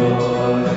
Come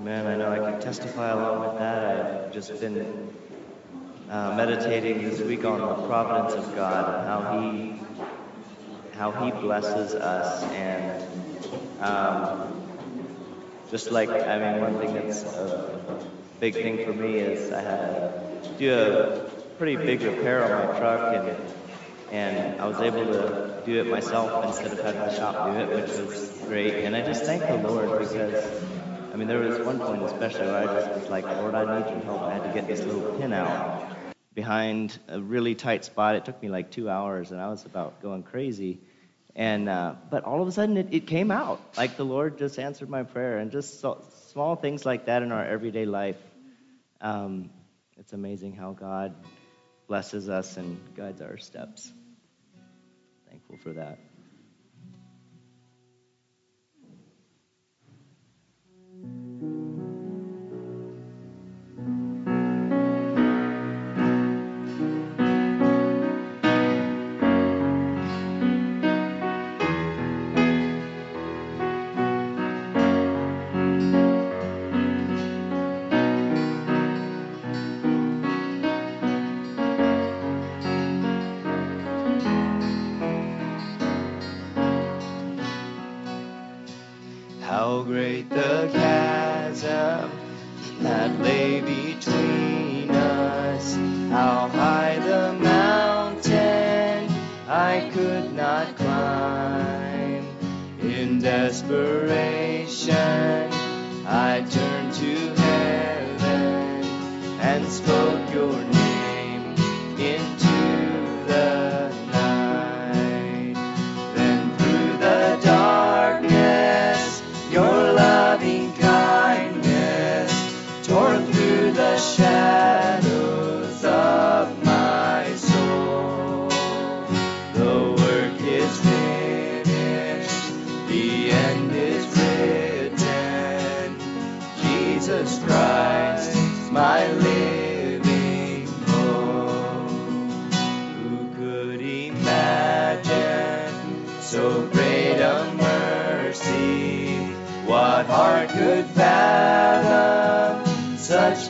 Amen. I know I can testify along with that. I've just been uh, meditating this week on the providence of God and how He how He blesses us, and um, just like I mean, one thing that's a big thing for me is I had to do a pretty big repair on my truck, and and I was able to do it myself instead of having the shop do it, which was great. And I just thank the Lord because. I mean, there was one point especially where I just was like, Lord, I need your help. I had to get this little pin out behind a really tight spot. It took me like two hours, and I was about going crazy. And uh, but all of a sudden, it, it came out. Like the Lord just answered my prayer, and just so, small things like that in our everyday life. Um, it's amazing how God blesses us and guides our steps. Thankful for that. The chasm that lay between us. How high the mountain I could not climb. In desperation,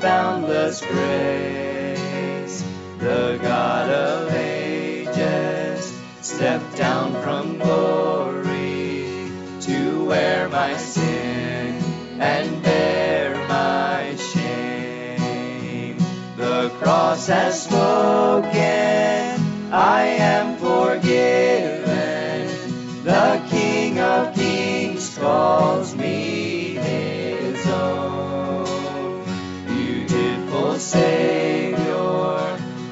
boundless grace? The God of ages stepped down from glory to wear my sin and bear my shame. The cross has spoken, I am forgiven. The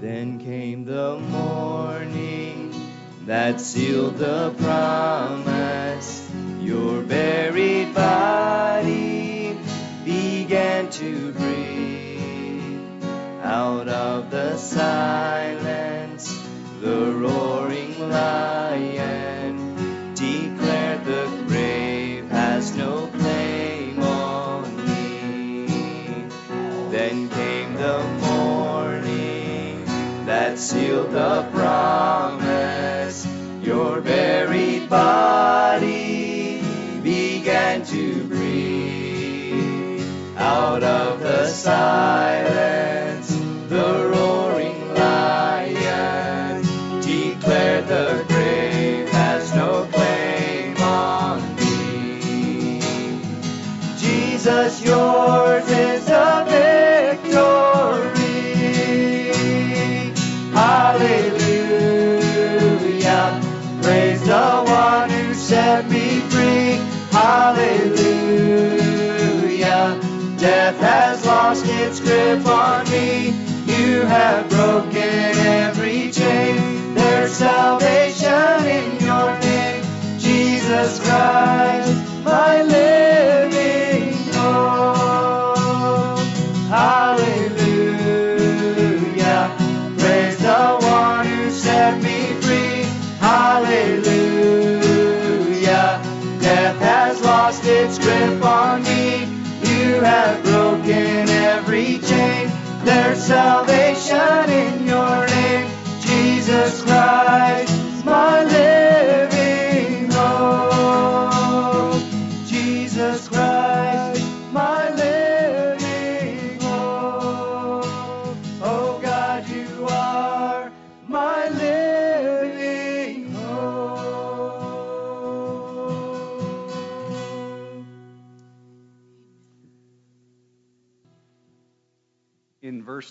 Then came the morning that sealed the promise. Your buried body began to breathe. Out of the silence, the roaring lion sealed the promise. Your buried body began to breathe. Out of the silence,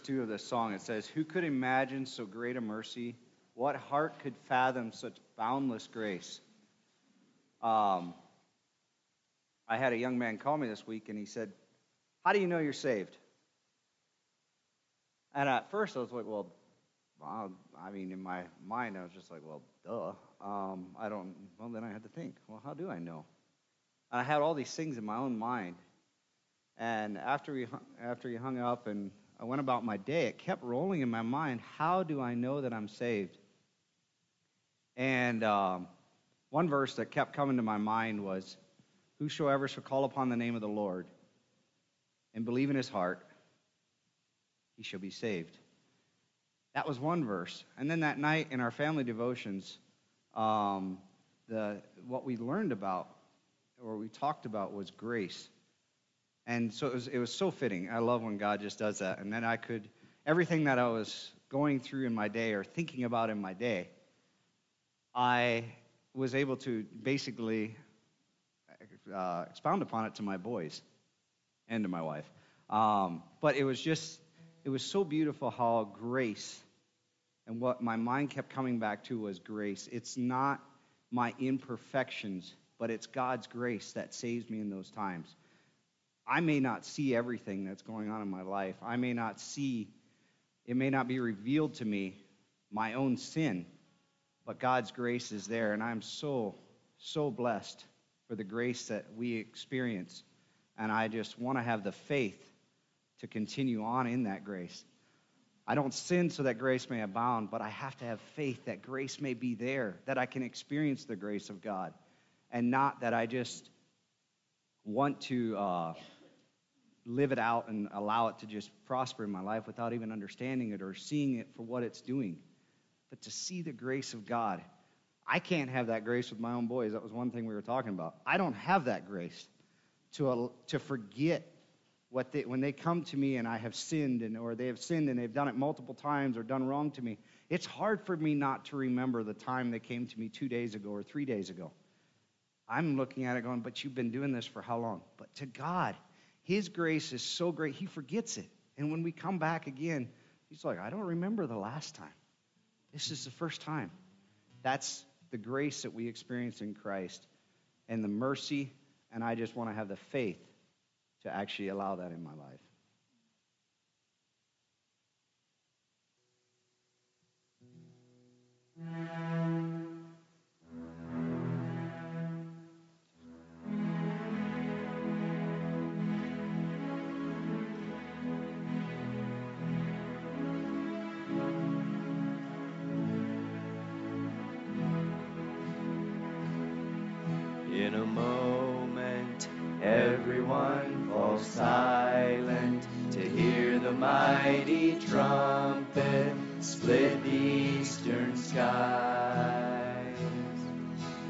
2 of this song, it says, Who could imagine so great a mercy? What heart could fathom such boundless grace? Um, I had a young man call me this week and he said, How do you know you're saved? And at first I was like, Well, I mean, in my mind, I was just like, well, duh. Um, I don't. Well, then I had to think. Well, how do I know? And I had all these things in my own mind. And after we after he hung up and I went about my day, it kept rolling in my mind. How do I know that I'm saved? And um, one verse that kept coming to my mind was, "Whosoever shall call upon the name of the Lord and believe in his heart, he shall be saved." That was one verse. And then that night in our family devotions, um, the what we learned about or we talked about was grace. And so it was, it was so fitting. I love when God just does that. And then I could, everything that I was going through in my day or thinking about in my day, I was able to basically uh, expound upon it to my boys and to my wife. Um, but it was just, it was so beautiful how grace and what my mind kept coming back to was grace. It's not my imperfections, but it's God's grace that saves me in those times. I may not see everything that's going on in my life. I may not see, it may not be revealed to me my own sin, but God's grace is there. And I'm so, so blessed for the grace that we experience. And I just want to have the faith to continue on in that grace. I don't sin so that grace may abound, but I have to have faith that grace may be there, that I can experience the grace of God, and not that I just want to uh, live it out and allow it to just prosper in my life without even understanding it or seeing it for what it's doing, but to see the grace of God. I can't have that grace with my own boys. That was one thing we were talking about. I don't have that grace to, uh, to forget what they, when they come to me and I have sinned and or they have sinned and they've done it multiple times or done wrong to me, it's hard for me not to remember the time they came to me two days ago or three days ago. I'm looking at it going, but you've been doing this for how long? But to God, His grace is so great, He forgets it. And when we come back again, He's like, I don't remember the last time. This is the first time. That's the grace that we experience in Christ and the mercy, and I just want to have the faith to actually allow that in my life. Split the eastern skies.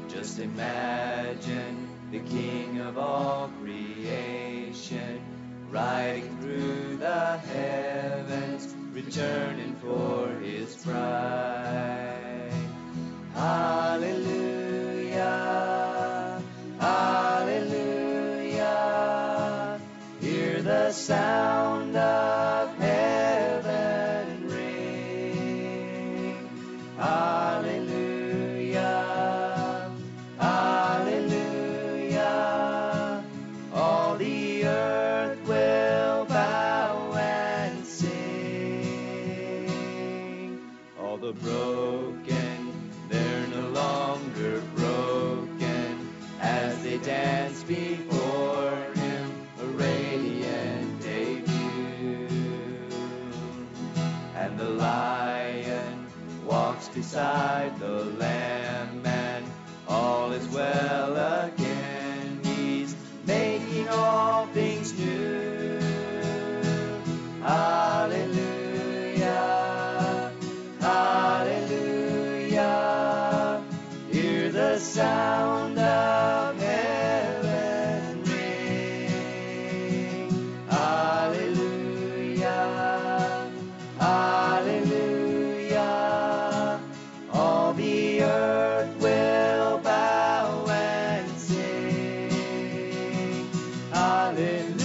Just imagine the King of all creation riding through the heavens, returning for his bride. Hallelujah, hallelujah. Hear the sound Hallelujah.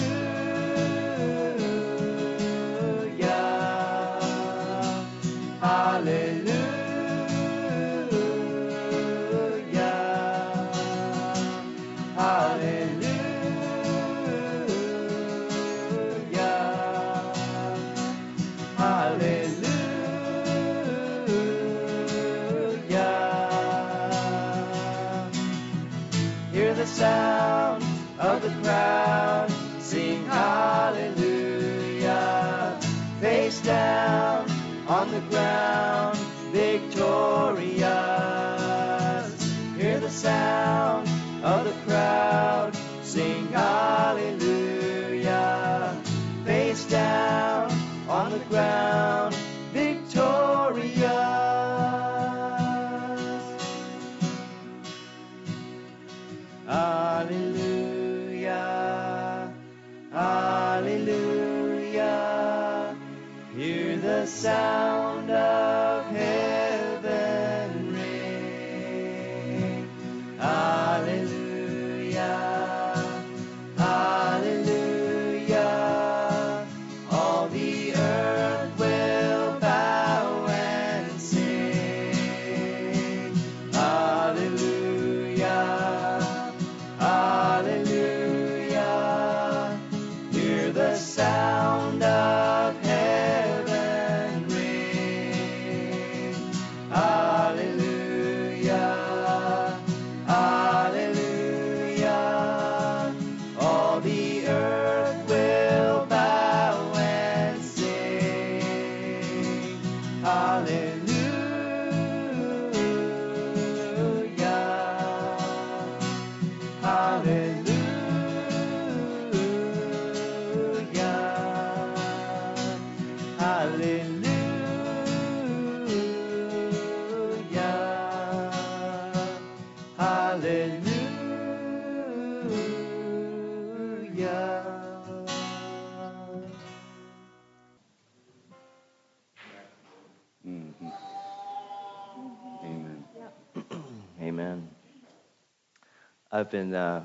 I've been uh,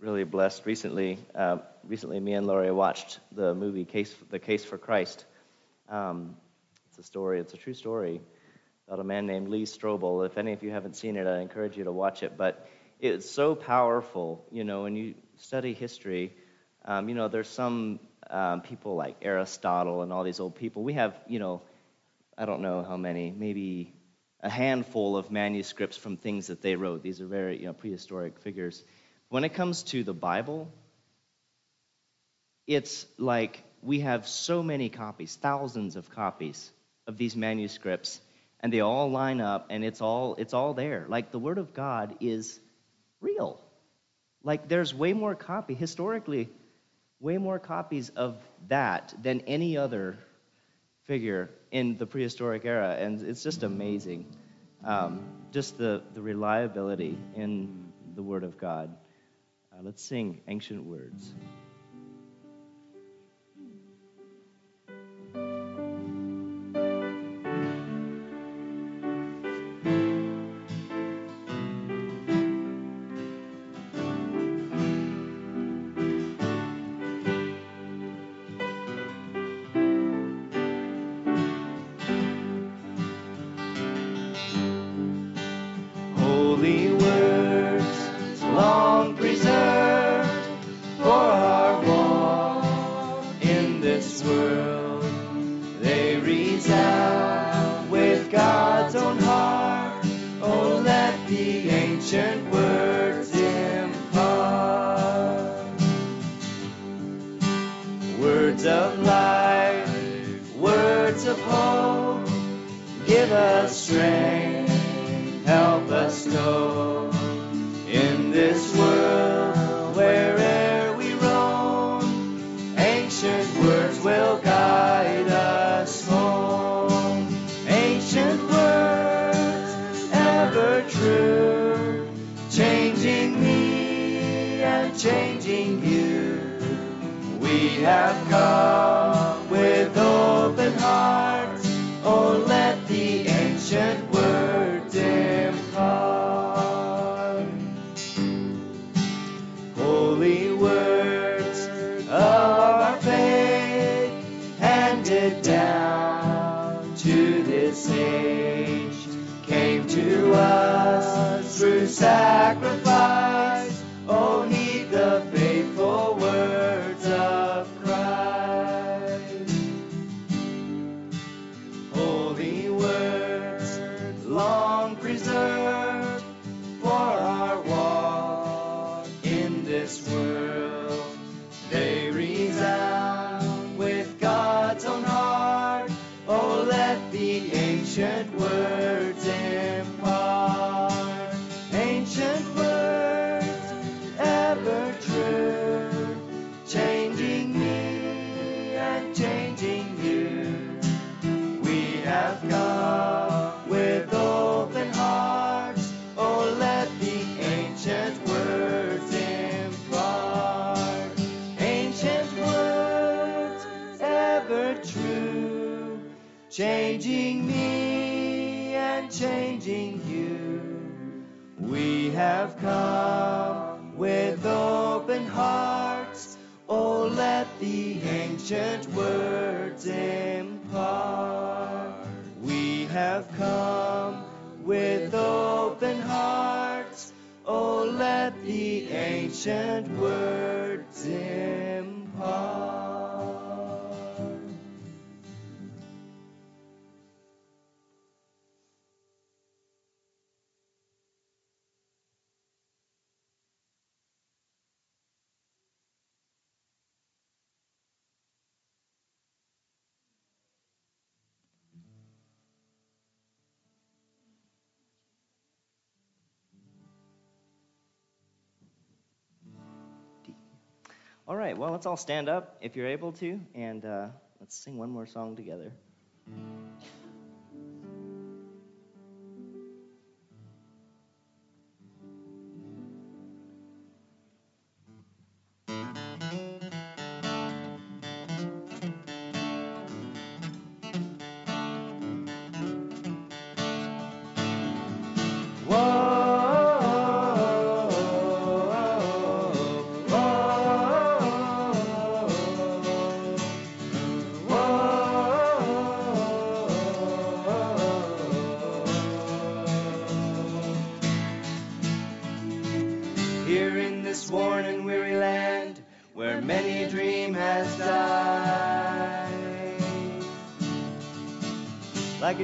really blessed recently. Uh, recently, me and Laurie watched the movie Case, The Case for Christ. Um, it's a story, it's a true story about a man named Lee Strobel. If any of you haven't seen it, I encourage you to watch it. But it's so powerful, you know, when you study history. Um, you know, there's some um, people like Aristotle and all these old people. We have, you know, I don't know how many, maybe a handful of manuscripts from things that they wrote. These are very, you know, prehistoric figures. When it comes to the Bible, it's like we have so many copies, thousands of copies of these manuscripts, and they all line up, and it's all it's all there. Like the Word of God is real. Like there's way more copy historically, way more copies of that than any other figure in the prehistoric era, and it's just amazing. Um, just the, the reliability in the Word of God. Uh, let's sing ancient words. and words impart. all right, well, let's all stand up if you're able to, and uh, let's sing one more song together.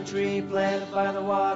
tree planted by the water.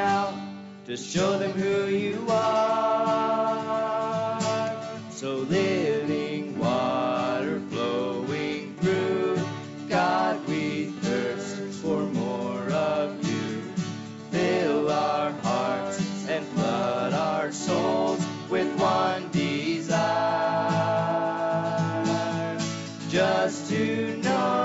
out to show them who you are. So living water flowing through, God, we thirst for more of you. Fill our hearts and flood our souls with one desire, just to know.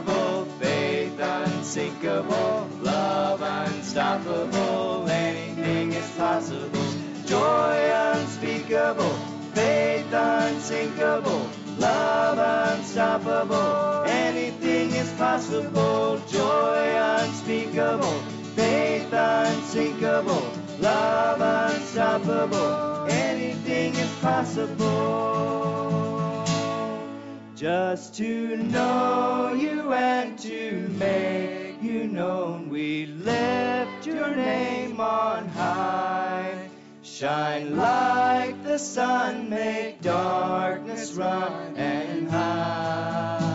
Unspeakable, faith unsinkable, love unstoppable, anything is possible. Joy unspeakable, faith unsinkable, love unstoppable, anything is possible. Joy unspeakable, faith unsinkable, love unstoppable, anything is possible. Just to know you and to make you known, we lift your name on high. Shine like the sun, make darkness run and hide.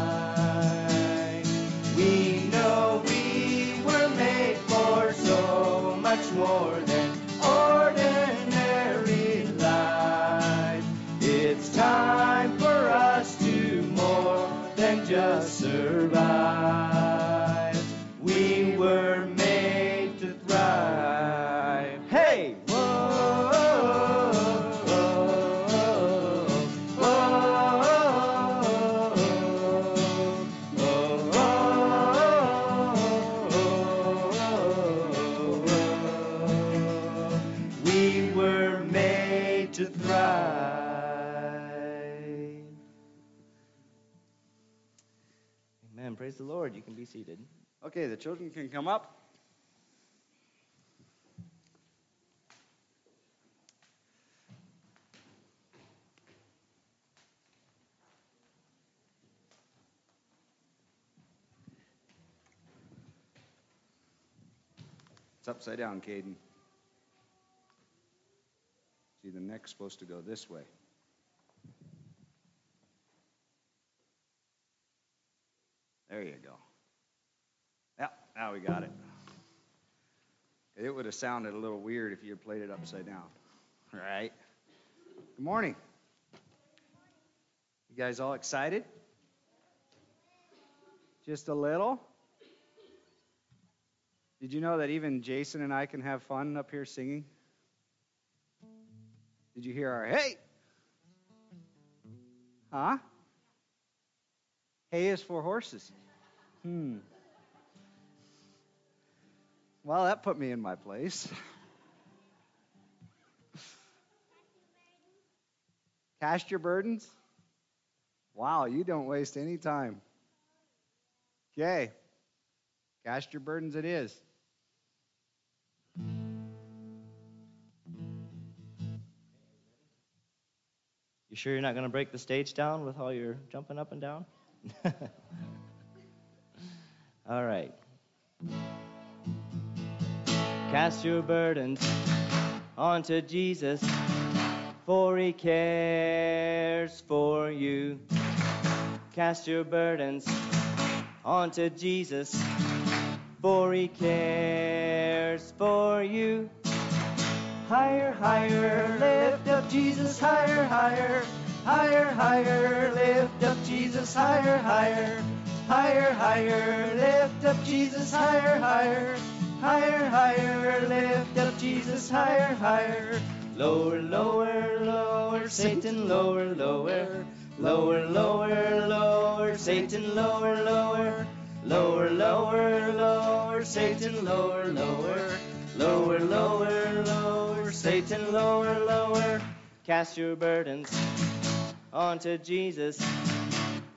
The children can come up. It's upside down, Caden. See, the neck's supposed to go this way. There you go. Now we got it. It would have sounded a little weird if you had played it upside down. All right. Good morning. You guys all excited? Just a little? Did you know that even Jason and I can have fun up here singing? Did you hear our hey? Huh? Hay is for horses. Hmm. Well, that put me in my place. Cast your burdens? Wow, you don't waste any time. Okay. Cast your burdens it is. You sure you're not going to break the stage down with all your jumping up and down? all right. Cast your burdens onto Jesus, for he cares for you. Cast your burdens onto Jesus, for he cares for you. Higher, higher, lift up Jesus, higher, higher, higher, higher, lift up Jesus, higher, higher, higher, higher, lift up Jesus, higher, higher, higher, higher, lift up Jesus, higher, higher. Lower, lower, lower, Satan, lower, lower, lower, lower, lower, Satan, lower, lower, lower, lower, lower, Satan, lower, lower. Lower, lower, lower, Satan, lower, lower. Cast your burdens onto Jesus,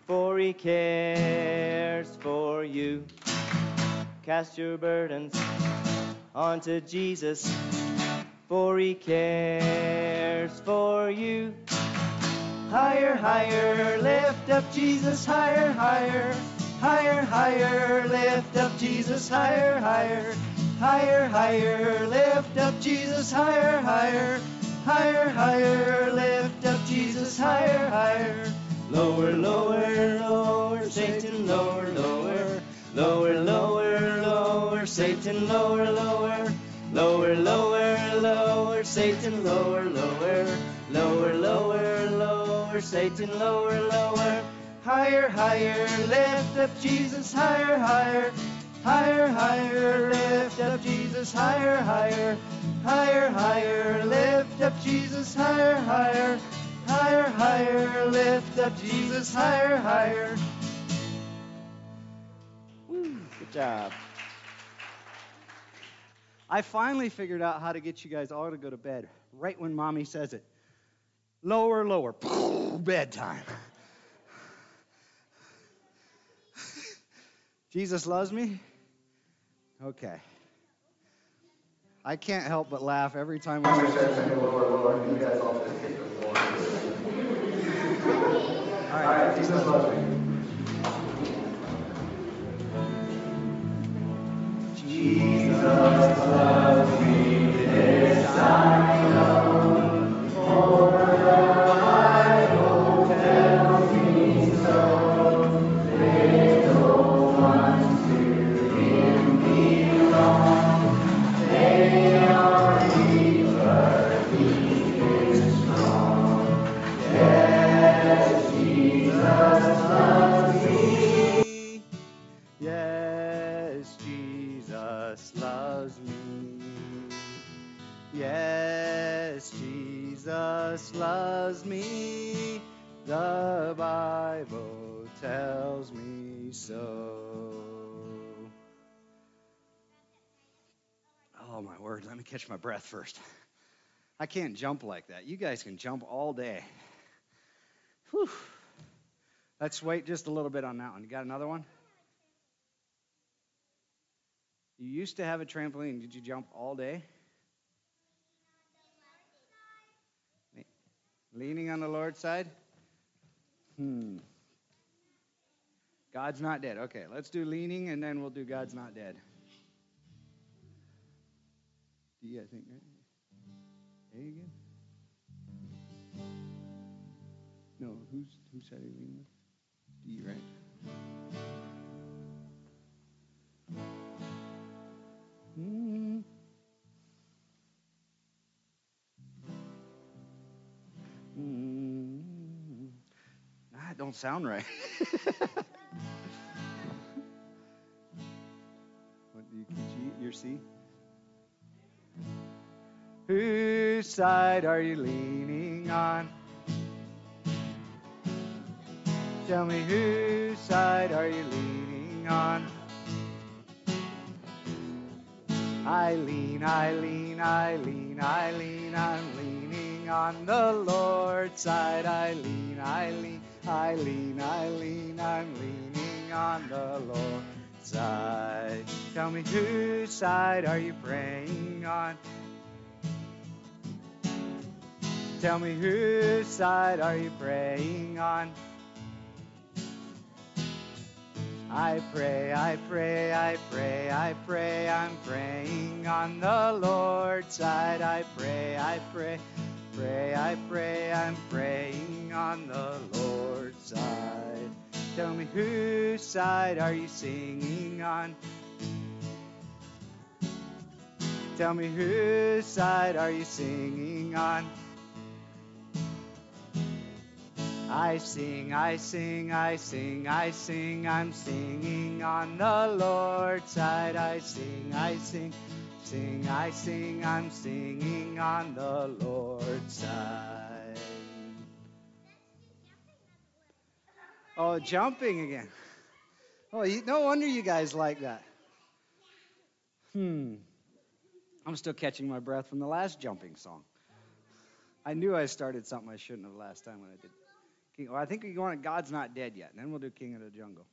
for he cares for you. Cast your burdens onto Jesus, for he cares for you. Higher, higher, lift up Jesus, higher, higher, higher, higher, lift up Jesus, higher, higher. Higher, higher, lift up Jesus, higher, higher, higher, higher, lift up Jesus, higher, higher. Lower, lower, lower, Satan, lower, lower, lower, lower, Satan, lower, lower, lower, lower, lower, Satan, lower, lower, lower, lower, lower, Satan, lower, lower. Higher, higher, lift up Jesus, higher, higher. Higher, higher, lift up Jesus, higher, higher, higher, higher, lift up Jesus, higher, higher, higher, higher, lift up Jesus, higher, higher, Good job. I finally figured out how to get you guys all to go to bed right when mommy says it. Lower, lower. Bedtime. Jesus loves me? Okay. I can't help but laugh every time I All right, Jesus loves me. Jesus loves me, catch my breath first. I can't jump like that. You guys can jump all day. Whew. Let's wait just a little bit on that one. You got another one? You used to have a trampoline. Did you jump all day? Leaning on the Lord's side? Hmm. God's not dead. Okay, let's do leaning and then we'll do God's not dead. D, I think, right? A again? No, who's who said leaning? D, right? Mm. Mm. That don't sound right. what do you can you, your C? Whose side are you leaning on? Tell me whose side are you leaning on? I lean, I lean, I lean, I lean, I'm leaning on the Lord's side. I lean, I lean, I lean, I lean, I'm leaning on the Lord's side. Tell me whose side are you praying on? Tell me whose side are you praying on? I pray, I pray, I pray, I pray, I'm praying on the Lord's side. I pray, I pray, pray, I pray, I'm praying on the Lord's side. Tell me whose side are you singing on? Tell me whose side are you singing on? I sing, I sing, I sing, I sing, I'm singing on the Lord's side. I sing, I sing, sing, I sing, I'm singing on the Lord's side. Oh, jumping again. Oh, you, no wonder you guys like that. Hmm. I'm still catching my breath from the last jumping song. I knew I started something I shouldn't have last time when I did. King, well, I think we want God's not dead yet. And then we'll do King of the Jungle.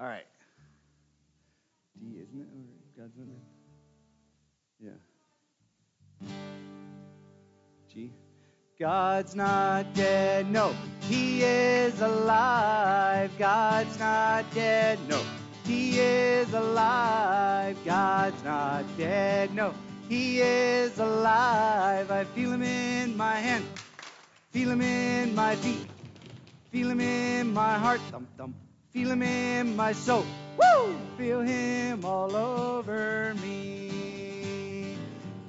All right. D, isn't it? Or God's not dead. Yeah. G. God's not dead, no, He is alive. God's not dead, no, He is alive. God's not dead, no, He is alive. I feel Him in my hand. Feel him in my feet. Feel him in my heart. Thump, thump. Feel him in my soul. Woo! Feel him all over me.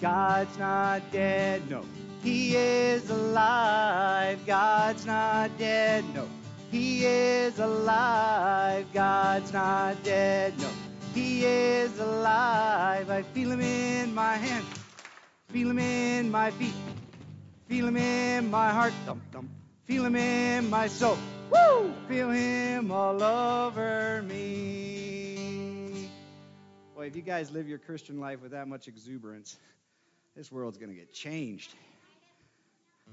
God's not dead, no. He is alive. God's not dead, no. He is alive. God's not dead, no. He is alive. I feel him in my hand. Feel him in my feet. Feel him in my heart, thump thump. Feel him in my soul. Woo! Feel him all over me. Boy, if you guys live your Christian life with that much exuberance, this world's going to get changed.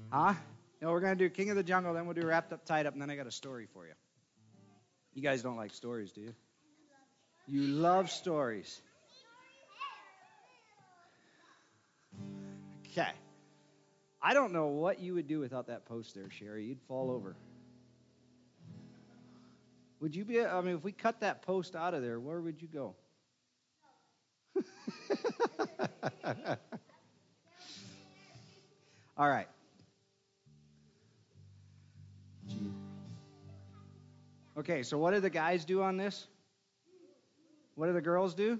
Huh? No, we're going to do King of the Jungle, then we'll do Wrapped Up, Tied Up, and then I got a story for you. You guys don't like stories, do you? You love stories. Okay. I don't know what you would do without that post there, Sherry. You'd fall over. Would you be, I mean, if we cut that post out of there, where would you go? All right. Okay, so what do the guys do on this? What do the girls do?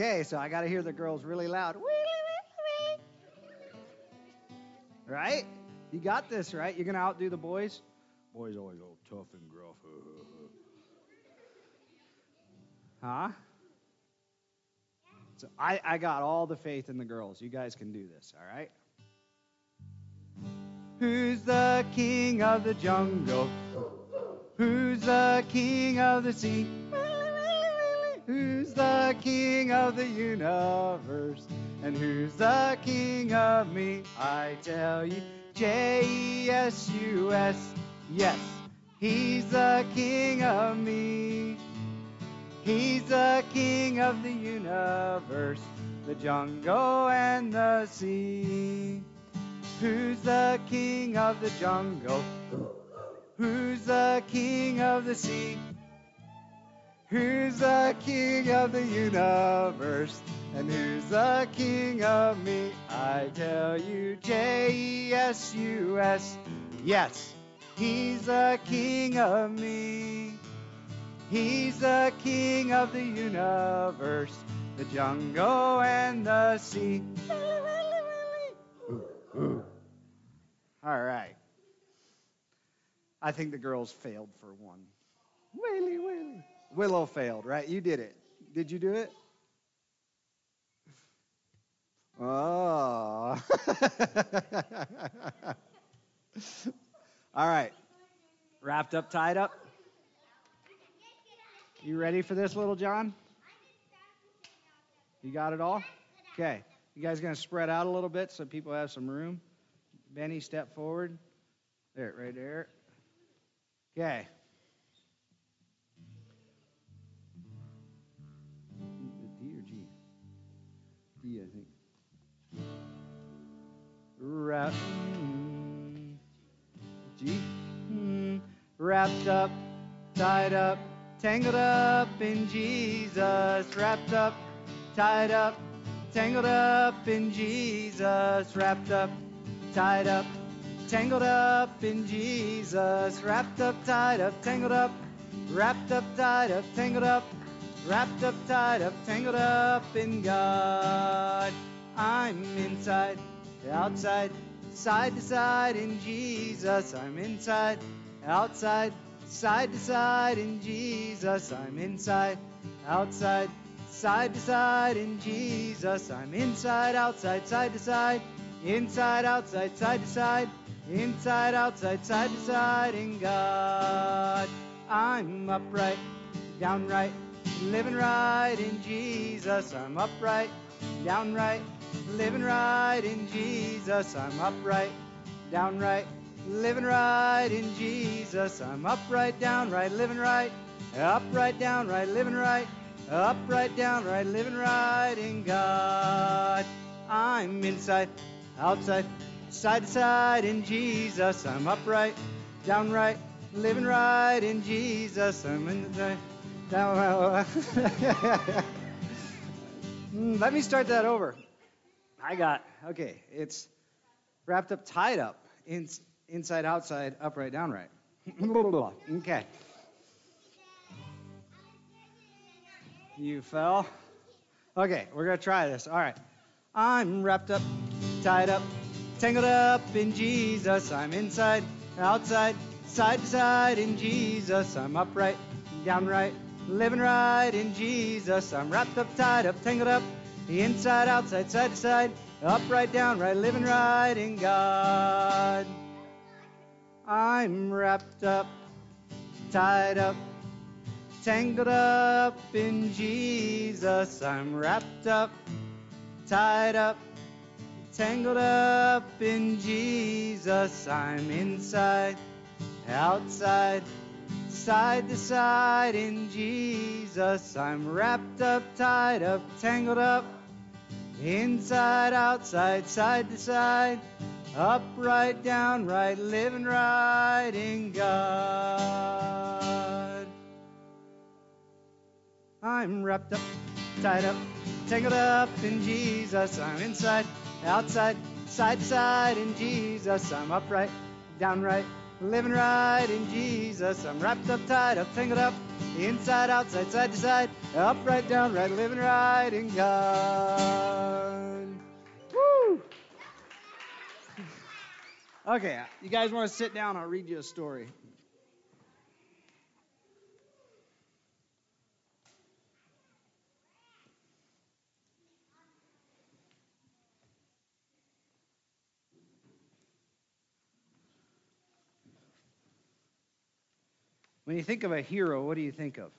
Okay, so I got to hear the girls really loud. Right? You got this, right? You're going to outdo the boys? Boys always all tough and gruff. huh? So I, I got all the faith in the girls. You guys can do this, all right? Who's the king of the jungle? Who's the king of the sea? Who's the king of the universe? And who's the king of me? I tell you, J E S U S. Yes, he's the king of me. He's the king of the universe, the jungle and the sea. Who's the king of the jungle? Who's the king of the sea? Who's the king of the universe? And who's the king of me? I tell you, J E S U S. Yes, he's the king of me. He's the king of the universe, the jungle and the sea. Ooh, ooh. All right. I think the girls failed for one. Whaley, Whaley. Willow failed, right? You did it. Did you do it? Oh. All right. Wrapped up, tied up. You ready for this, little John? You got it all? Okay. You guys going to spread out a little bit so people have some room? Benny, step forward. There, right there. Okay. Think. Wrap, G. Wrapped up, tied up, tangled up in Jesus. Wrapped up, tied up, tangled up in Jesus. Wrapped up, tied up, tangled up in Jesus. Wrapped up, tied up, tangled up, wrapped up, tied up, tangled up, wrapped up, tied up, tangled up in God. I'm inside, outside, side to side in Jesus. I'm inside, outside, side to side in Jesus. I'm inside, outside, side to side in Jesus. I'm inside, outside, side to side, inside, outside, side to side, inside, outside, side to side in God. I'm upright, downright, living right in Jesus. I'm upright, downright, living right in Jesus. I'm upright, downright, living right in Jesus. I'm upright, downright, living right, upright, downright, living right, upright, downright, living right in God. I'm inside, outside, side to side in Jesus. I'm upright, downright, living right in Jesus. I'm inside, down. Mm, Uh, hmm, let me start that over. I got okay. It's wrapped up, tied up, in, inside, outside, upright, downright. okay. You fell. Okay, we're gonna try this. All right. I'm wrapped up, tied up, tangled up in Jesus. I'm inside, outside, side to side in Jesus. I'm upright, downright, living right in Jesus. I'm wrapped up, tied up, tangled up, Inside, outside, side to side, up, right, down, right, living right in God. I'm wrapped up, tied up, tangled up in Jesus. I'm wrapped up, tied up, tangled up in Jesus. I'm inside, outside, side to side in Jesus. I'm wrapped up, tied up, tangled up, inside, outside, side to side, up, right, down, right, living right in God. I'm wrapped up, tied up, tangled up in Jesus. I'm inside, outside, side to side in Jesus. I'm upright, downright, living right in Jesus. I'm wrapped up, tied up, tangled up, inside, outside, side to side, upright, downright, living right in God. Woo! Okay, you guys want to sit down? I'll read you a story. When you think of a hero, what do you think of?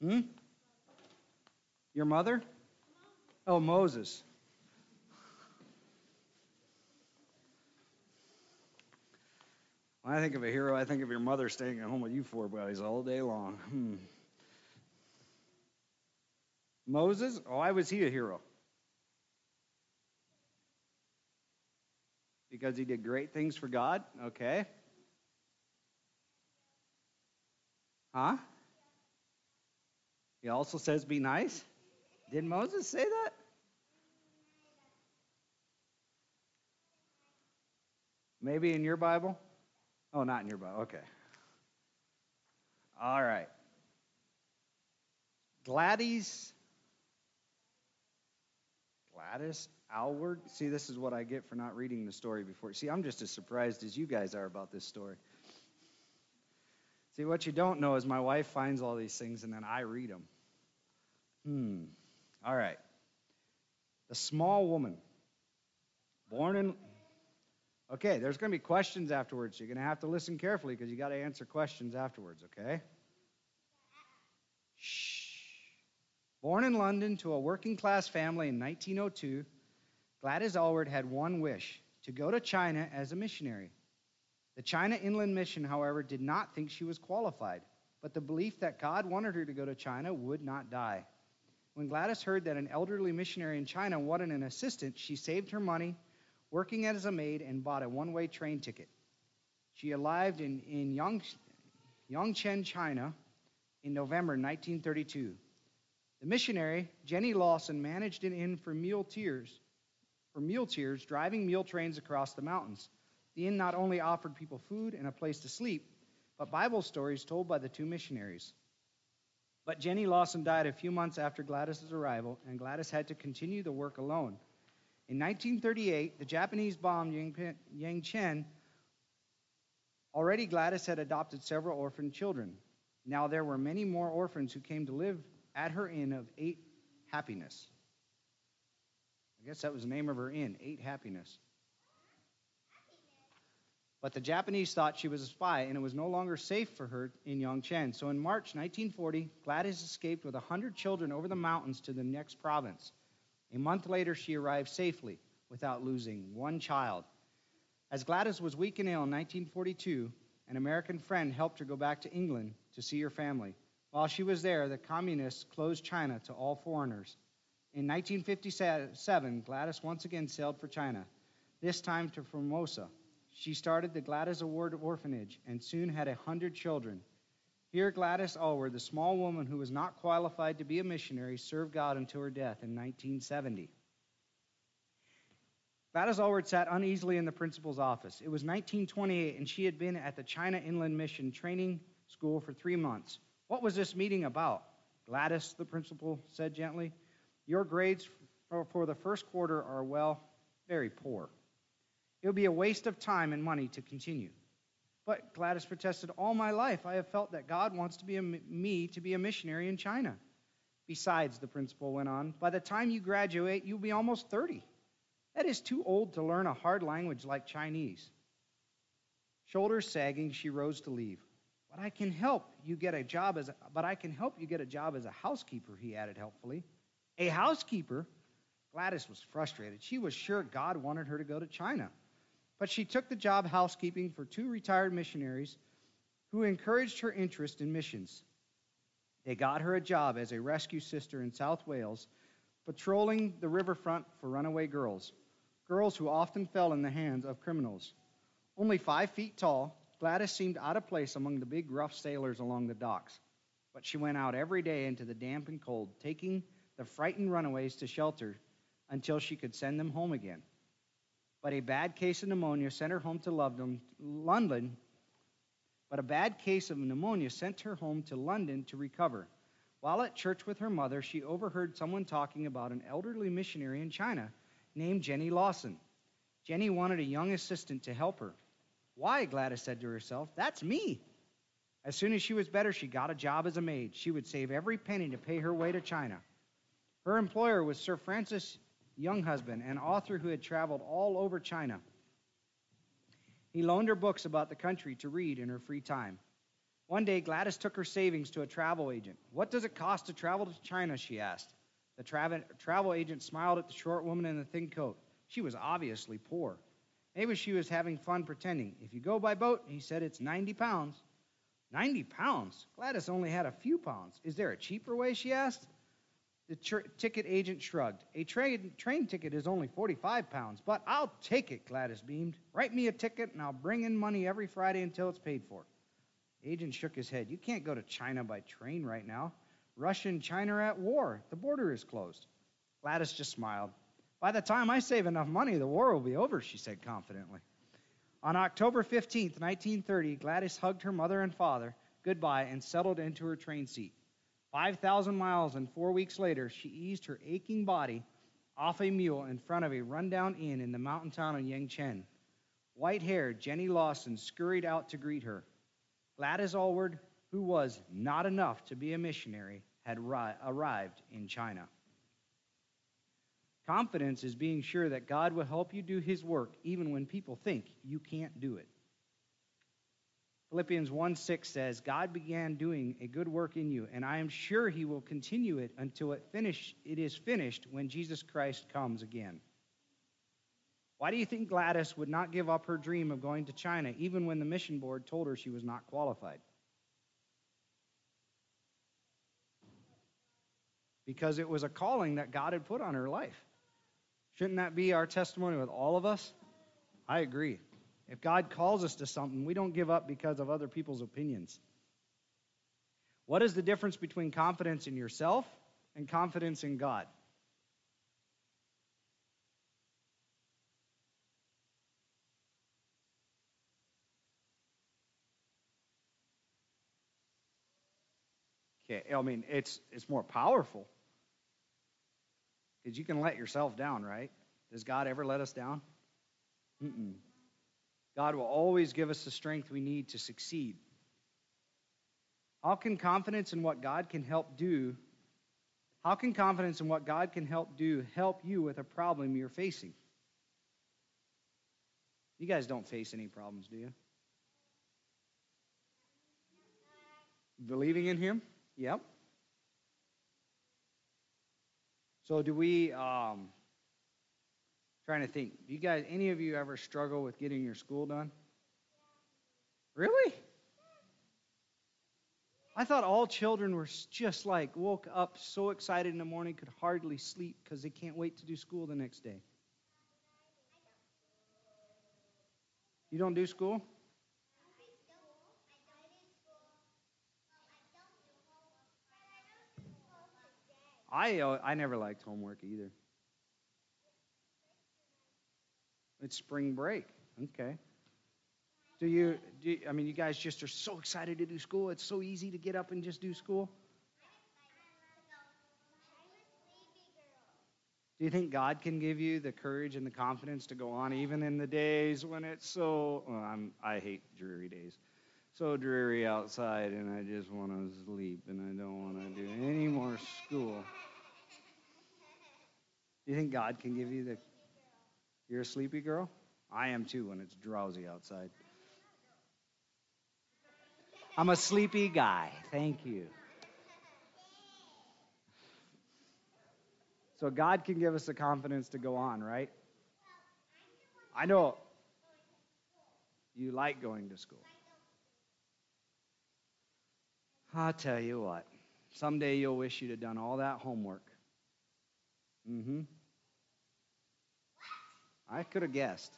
Hmm? Your mother? Oh, Moses. When I think of a hero, I think of your mother staying at home with you four boys all day long. Hmm. Moses? Oh, why was he a hero? Because he did great things for God? Okay. Huh? He also says be nice? Did Moses say that? Maybe in your Bible? Oh, not in your Bible. Okay. All right. Gladys. Gladys Aylward. See, this is what I get for not reading the story before. See, I'm just as surprised as you guys are about this story. See, what you don't know is my wife finds all these things and then I read them. Hmm. All right. The small woman. Born in. Okay, there's going to be questions afterwards. You're going to have to listen carefully because you got to answer questions afterwards, okay? Shh. Born in London to a working class family in 1902, Gladys Aylward had one wish to go to China as a missionary. The China Inland Mission, however, did not think she was qualified, but the belief that God wanted her to go to China would not die. When Gladys heard that an elderly missionary in China wanted an assistant, she saved her money, working as a maid, and bought a one way train ticket. She arrived in, in Yang, Yangcheng, China, in November 1932. The missionary, Jenny Lawson, managed an inn for muleteers, for muleteers driving mule trains across the mountains. The inn not only offered people food and a place to sleep, but Bible stories told by the two missionaries. But Jenny Lawson died a few months after Gladys's arrival, and Gladys had to continue the work alone. In 1938, the Japanese bombed Yangcheng. Already, Gladys had adopted several orphan children. Now, there were many more orphans who came to live at her inn of Eight Happiness. I guess that was the name of her inn, Eight Happiness. But the Japanese thought she was a spy, and it was no longer safe for her in Yangcheng. So in March 1940, Gladys escaped with 100 children over the mountains to the next province. A month later, she arrived safely without losing one child. As Gladys was weak and ill in 1942, an American friend helped her go back to England to see her family. While she was there, the communists closed China to all foreigners. In 1957, Gladys once again sailed for China, this time to Formosa. She started the Gladys Aylward Orphanage and soon had a hundred children. Here, Gladys Aylward, the small woman who was not qualified to be a missionary, served God until her death in 1970. Gladys Aylward sat uneasily in the principal's office. It was 1928, and she had been at the China Inland Mission training school for three months. What was this meeting about? Gladys, the principal said gently, your grades for the first quarter are, well, very poor. It would be a waste of time and money to continue. But Gladys protested, All my life I have felt that God wants to be a, me to be a missionary in China. Besides, the principal went on, by the time you graduate, you'll be almost 30. That is too old to learn a hard language like Chinese. Shoulders sagging, she rose to leave. But I can help you get a job as a, but I can help you get a job as a housekeeper, he added helpfully. A housekeeper? Gladys was frustrated. She was sure God wanted her to go to China. But she took the job housekeeping for two retired missionaries who encouraged her interest in missions. They got her a job as a rescue sister in South Wales, patrolling the riverfront for runaway girls, girls who often fell in the hands of criminals. Only five feet tall, Gladys seemed out of place among the big, rough sailors along the docks. But she went out every day into the damp and cold, taking the frightened runaways to shelter until she could send them home again. But a bad case of pneumonia sent her home to London. But a bad case of pneumonia sent her home to London to recover. While at church with her mother, she overheard someone talking about an elderly missionary in China named Jenny Lawson. Jenny wanted a young assistant to help her. Why, Gladys said to herself, that's me. As soon as she was better, she got a job as a maid. She would save every penny to pay her way to China. Her employer was Sir Francis Younghusband, an author who had traveled all over China. He loaned her books about the country to read in her free time. One day, Gladys took her savings to a travel agent. What does it cost to travel to China? she asked. The tra- travel agent smiled at the short woman in the thin coat. She was obviously poor. Maybe she was having fun pretending. If you go by boat, he said, it's 90 pounds. 90 pounds? Gladys only had a few pounds. Is there a cheaper way? she asked. The tr- ticket agent shrugged. A tra- train ticket is only 45 pounds, but I'll take it, Gladys beamed. Write me a ticket and I'll bring in money every Friday until it's paid for. The agent shook his head. You can't go to China by train right now. Russia and China are at war. The border is closed. Gladys just smiled. By the time I save enough money, the war will be over, she said confidently. On October 15, 1930, Gladys hugged her mother and father goodbye and settled into her train seat. 5,000 miles and four weeks later, she eased her aching body off a mule in front of a rundown inn in the mountain town of Yangcheng. White haired Jenny Lawson scurried out to greet her. Gladys Aylward, who was not enough to be a missionary, had arrived in China. Confidence is being sure that God will help you do his work even when people think you can't do it. Philippians 1 6 says, God began doing a good work in you, and I am sure he will continue it until it, finish, it is finished when Jesus Christ comes again. Why do you think Gladys would not give up her dream of going to China even when the mission board told her she was not qualified? Because it was a calling that God had put on her life. Shouldn't that be our testimony with all of us? I agree. If God calls us to something, we don't give up because of other people's opinions. What is the difference between confidence in yourself and confidence in God? Okay, I mean, it's it's more powerful. Because you can let yourself down, right? Does God ever let us down? Mm-mm. God will always give us the strength we need to succeed. How can confidence in what God can help do, how can confidence in what God can help do help you with a problem you're facing? You guys don't face any problems, do you? Believing in Him? Yep. So do we? Um, trying to think. Do you guys, any of you, ever struggle with getting your school done? Really? I thought all children were just like woke up so excited in the morning could hardly sleep because they can't wait to do school the next day. You don't do school? I uh, I never liked homework either. It's spring break. Okay. Do you, do you, I mean, you guys just are so excited to do school. It's so easy to get up and just do school. Do you think God can give you the courage and the confidence to go on even in the days when it's so, well, I hate dreary days. so dreary outside and I just want to sleep and I don't want to do any more school. Do you think God can give you the. You're a sleepy girl? I am too when it's drowsy outside. I'm a sleepy guy. Thank you. So God can give us the confidence to go on, right? I know you like going to school. I'll tell you what. Someday you'll wish you'd have done all that homework. Mm-hmm. I could have guessed.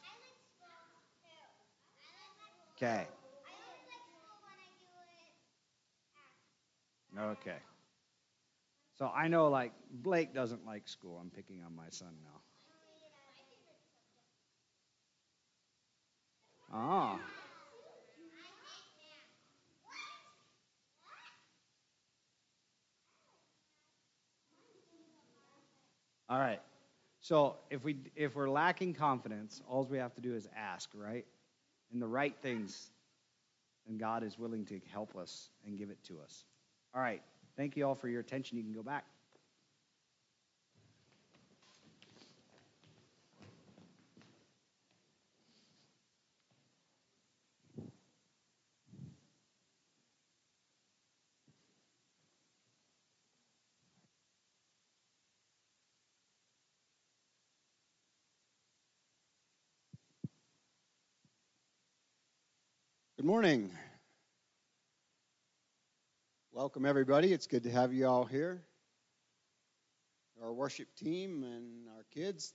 Okay. Okay. So I know, like, Blake doesn't like school. I'm picking on my son now. Ah. All right. So if we if we're lacking confidence, all we have to do is ask, right? And the right things, and God is willing to help us and give it to us. All right. Thank you all for your attention. You can go back. Good morning. Welcome, everybody. It's good to have you all here. Our worship team and our kids,